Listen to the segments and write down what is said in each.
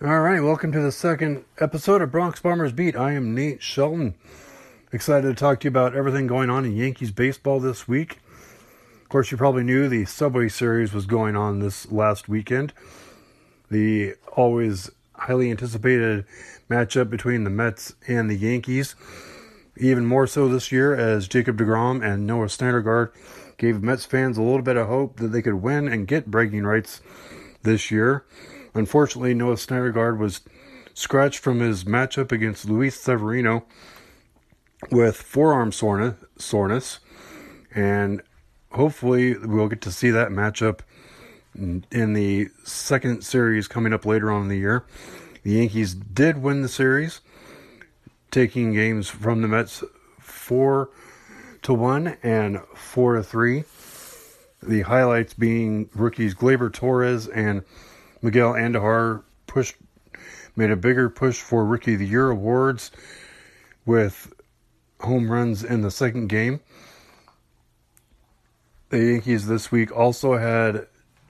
All right, welcome to the second episode of Bronx Bombers Beat. I am Nate Shelton. Excited to talk to you about everything going on in Yankees baseball this week. Of course, you probably knew the Subway Series was going on this last weekend. The always highly anticipated matchup between the Mets and the Yankees. Even more so this year as Jacob DeGrom and Noah Syndergaard gave Mets fans a little bit of hope that they could win and get bragging rights this year. Unfortunately, Noah Syndergaard was scratched from his matchup against Luis Severino with forearm soreness, and hopefully we'll get to see that matchup in the second series coming up later on in the year. The Yankees did win the series, taking games from the Mets four to one and four to three. The highlights being rookies Gleyber Torres and Miguel Andujar pushed made a bigger push for Rookie of the Year awards with home runs in the second game. The Yankees this week also had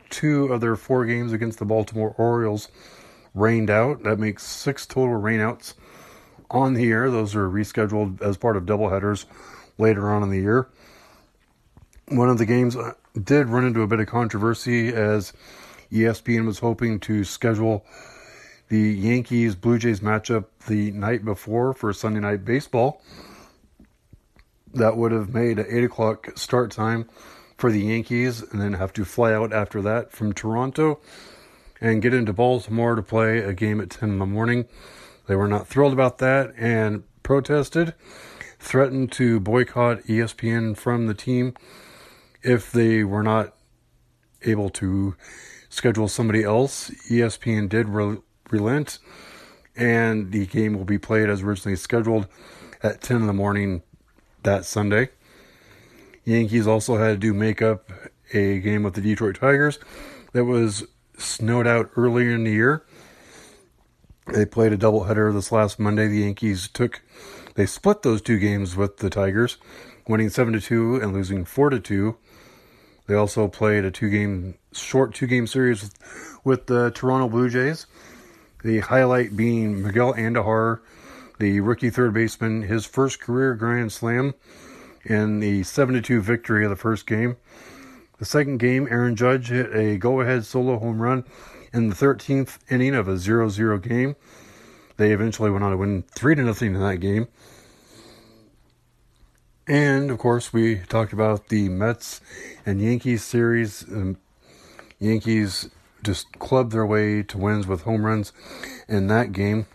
two of their four games against the Baltimore Orioles rained out. That makes six total rainouts on the year. Those are rescheduled as part of doubleheaders later on in the year. One of the games uh, did run into a bit of controversy as ESPN was hoping to schedule the Yankees Blue Jays matchup the night before for Sunday night baseball. That would have made an 8 o'clock start time for the Yankees and then have to fly out after that from Toronto and get into Baltimore to play a game at 10 in the morning. They were not thrilled about that and protested, threatened to boycott ESPN from the team if they were not able to schedule somebody else. ESPN did re- relent, and the game will be played as originally scheduled at 10 in the morning that Sunday. Yankees also had to do makeup a game with the Detroit Tigers that was snowed out earlier in the year. They played a doubleheader this last Monday. The Yankees took they split those two games with the Tigers, winning 7 to 2 and losing 4 to 2. They also played a two game, short two game series with, the Toronto Blue Jays. The highlight being Miguel Andujar, the rookie third baseman, his first career grand slam in the 7 2 victory of the first game. The second game, Aaron Judge hit a go ahead solo home run in the 13th inning of a 0 0 game. They eventually went on to win 3 0 in that game. And of course, we talked about the Mets and Yankees series. Um, Yankees just clubbed their way to wins with home runs in that game.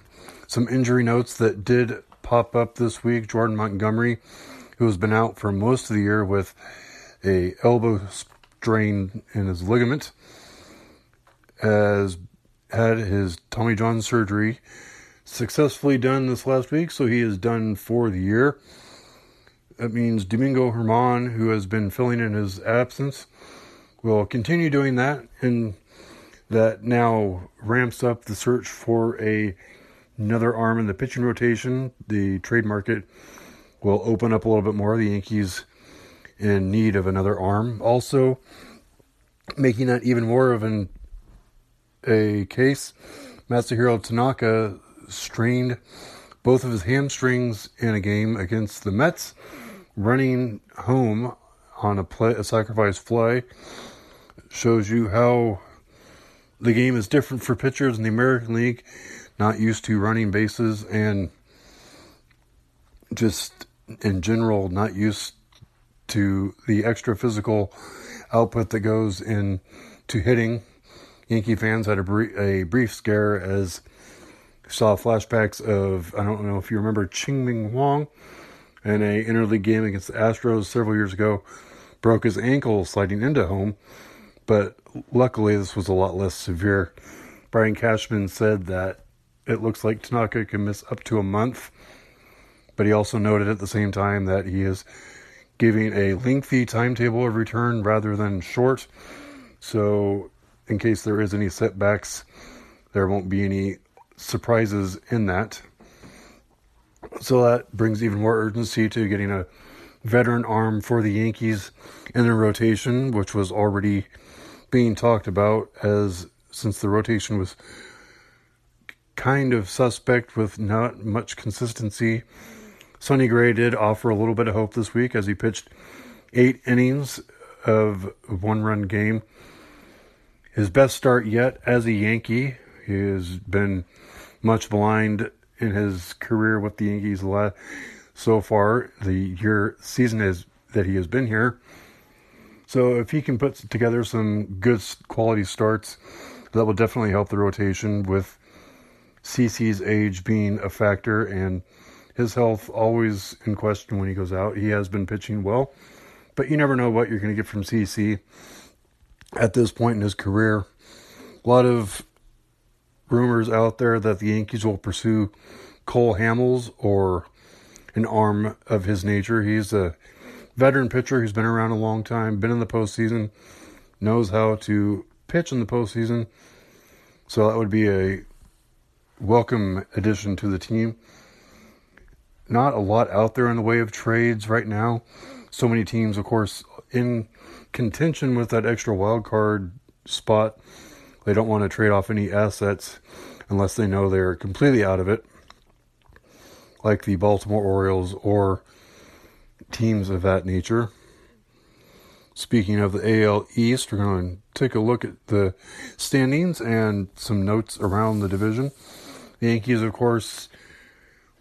Some injury notes that did pop up this week. Jordan Montgomery, who has been out for most of the year with a elbow strain in his ligament, has had his Tommy John surgery successfully done this last week, so he is done for the year. That means Domingo German, who has been filling in his absence, will continue doing that, and that now ramps up the search for a another arm in the pitching rotation. The trade market will open up a little bit more. The Yankees in need of another arm. Also, making that even more of an a case, Masahiro Tanaka strained both of his hamstrings in a game against the Mets running home on a play, a sacrifice fly shows you how the game is different for pitchers in the American League, not used to running bases and just in general not used to the extra physical output that goes into hitting. Yankee fans had a brief, a brief scare as saw flashbacks of I don't know if you remember Chien-Ming Wang in a interleague game against the Astros several years ago, broke his ankle sliding into home, but luckily this was a lot less severe. Brian Cashman said that it looks like Tanaka can miss up to a month, but he also noted at the same time that he is giving a lengthy timetable of return rather than short. So, in case there is any setbacks, there won't be any surprises in that. So that brings even more urgency to getting a veteran arm for the Yankees in their rotation, which was already being talked about as since the rotation was kind of suspect with not much consistency. Sonny Gray did offer a little bit of hope this week as he pitched eight innings of one run game. His best start yet as a Yankee. He has been much blind in his career with the Yankees so far, the year season is that he has been here. So if he can put together some good quality starts, that will definitely help the rotation with CC's age being a factor and his health always in question when he goes out. He has been pitching well, but you never know what you're going to get from CC at this point in his career. A lot of rumors out there that the Yankees will pursue Cole Hamels or an arm of his nature. He's a veteran pitcher who's been around a long time, been in the postseason, knows how to pitch in the postseason. So that would be a welcome addition to the team. Not a lot out there in the way of trades right now. So many teams, of course, in contention with that extra wild card spot. They don't want to trade off any assets unless they know they're completely out of it, like the Baltimore Orioles or teams of that nature. Speaking of the AL East, we're going to take a look at the standings and some notes around the division. The Yankees, of course,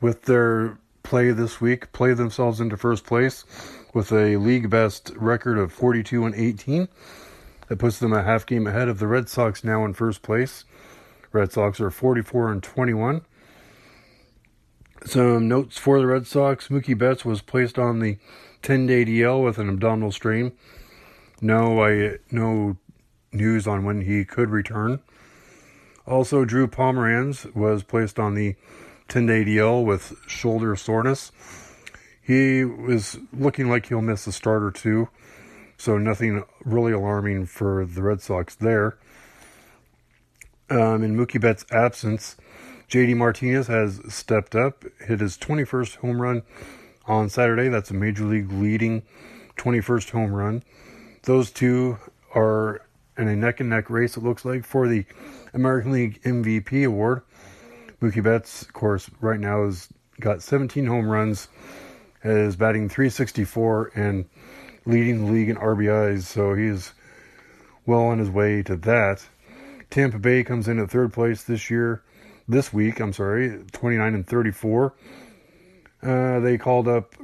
with their play this week, play themselves into first place with a league best record of 42 and 18. That puts them a half game ahead of the Red Sox now in first place. Red Sox are 44 and 21. Some notes for the Red Sox. Mookie Betts was placed on the 10-day DL with an abdominal strain. No, I no news on when he could return. Also, Drew Pomeranz was placed on the 10 day DL with shoulder soreness. He was looking like he'll miss a start or two, so nothing really alarming for the Red Sox there. Um, in Mookie Betts' absence, JD Martinez has stepped up, hit his 21st home run on Saturday. That's a major league leading 21st home run. Those two are in a neck and neck race, it looks like, for the American League MVP award. Mookie Betts, of course, right now has got 17 home runs, is batting 364 and leading the league in RBIs, so he's well on his way to that. Tampa Bay comes in at third place this year, this week, I'm sorry, 29 and 34. Uh, they called up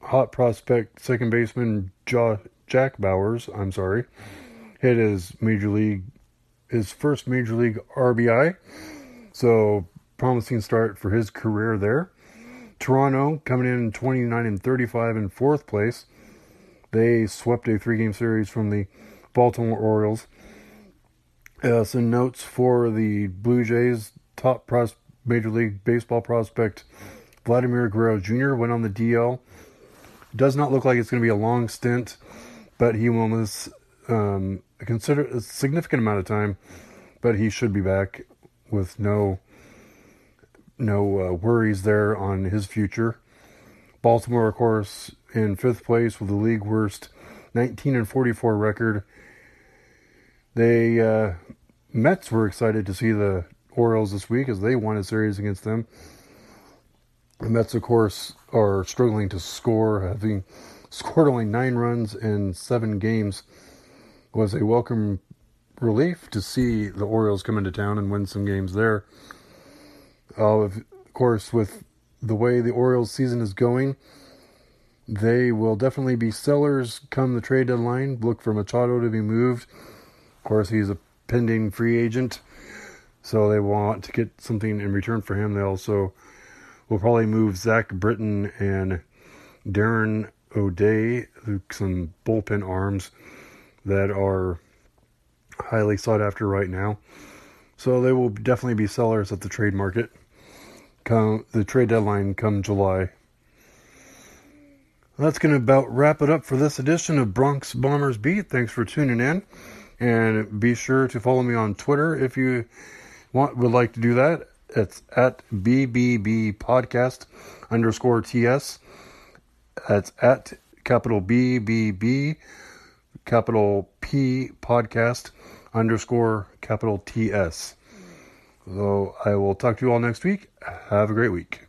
hot prospect second baseman Jack Bauers, I'm sorry, hit his major league, his first major league RBI. So promising start for his career there. Toronto coming in 29 and 35 in fourth place. They swept a three game series from the Baltimore Orioles. Uh, some notes for the Blue Jays top pros- Major League Baseball prospect Vladimir Guerrero Jr. went on the DL. Does not look like it's going to be a long stint, but he will miss um, a consider a significant amount of time. But he should be back with no no uh, worries there on his future. Baltimore, of course, in fifth place with the league worst 19 and 44 record. They uh, Mets were excited to see the Orioles this week as they won a series against them. The Mets, of course, are struggling to score, having scored only nine runs in seven games. Was a welcome relief to see the Orioles come into town and win some games there. Uh, of course, with the way the Orioles season is going, they will definitely be sellers come the trade deadline. Look for Machado to be moved. Of course, he's a pending free agent, so they want to get something in return for him. They also will probably move Zach Britton and Darren O'Day, some bullpen arms that are highly sought after right now. So they will definitely be sellers at the trade market come the trade deadline come July. That's going to about wrap it up for this edition of Bronx Bombers Beat. Thanks for tuning in, and be sure to follow me on Twitter if you want would like to do that. It's at BBB Podcast underscore TS. That's at capital B B B capital P Podcast underscore capital TS. So I will talk to you all next week. Have a great week.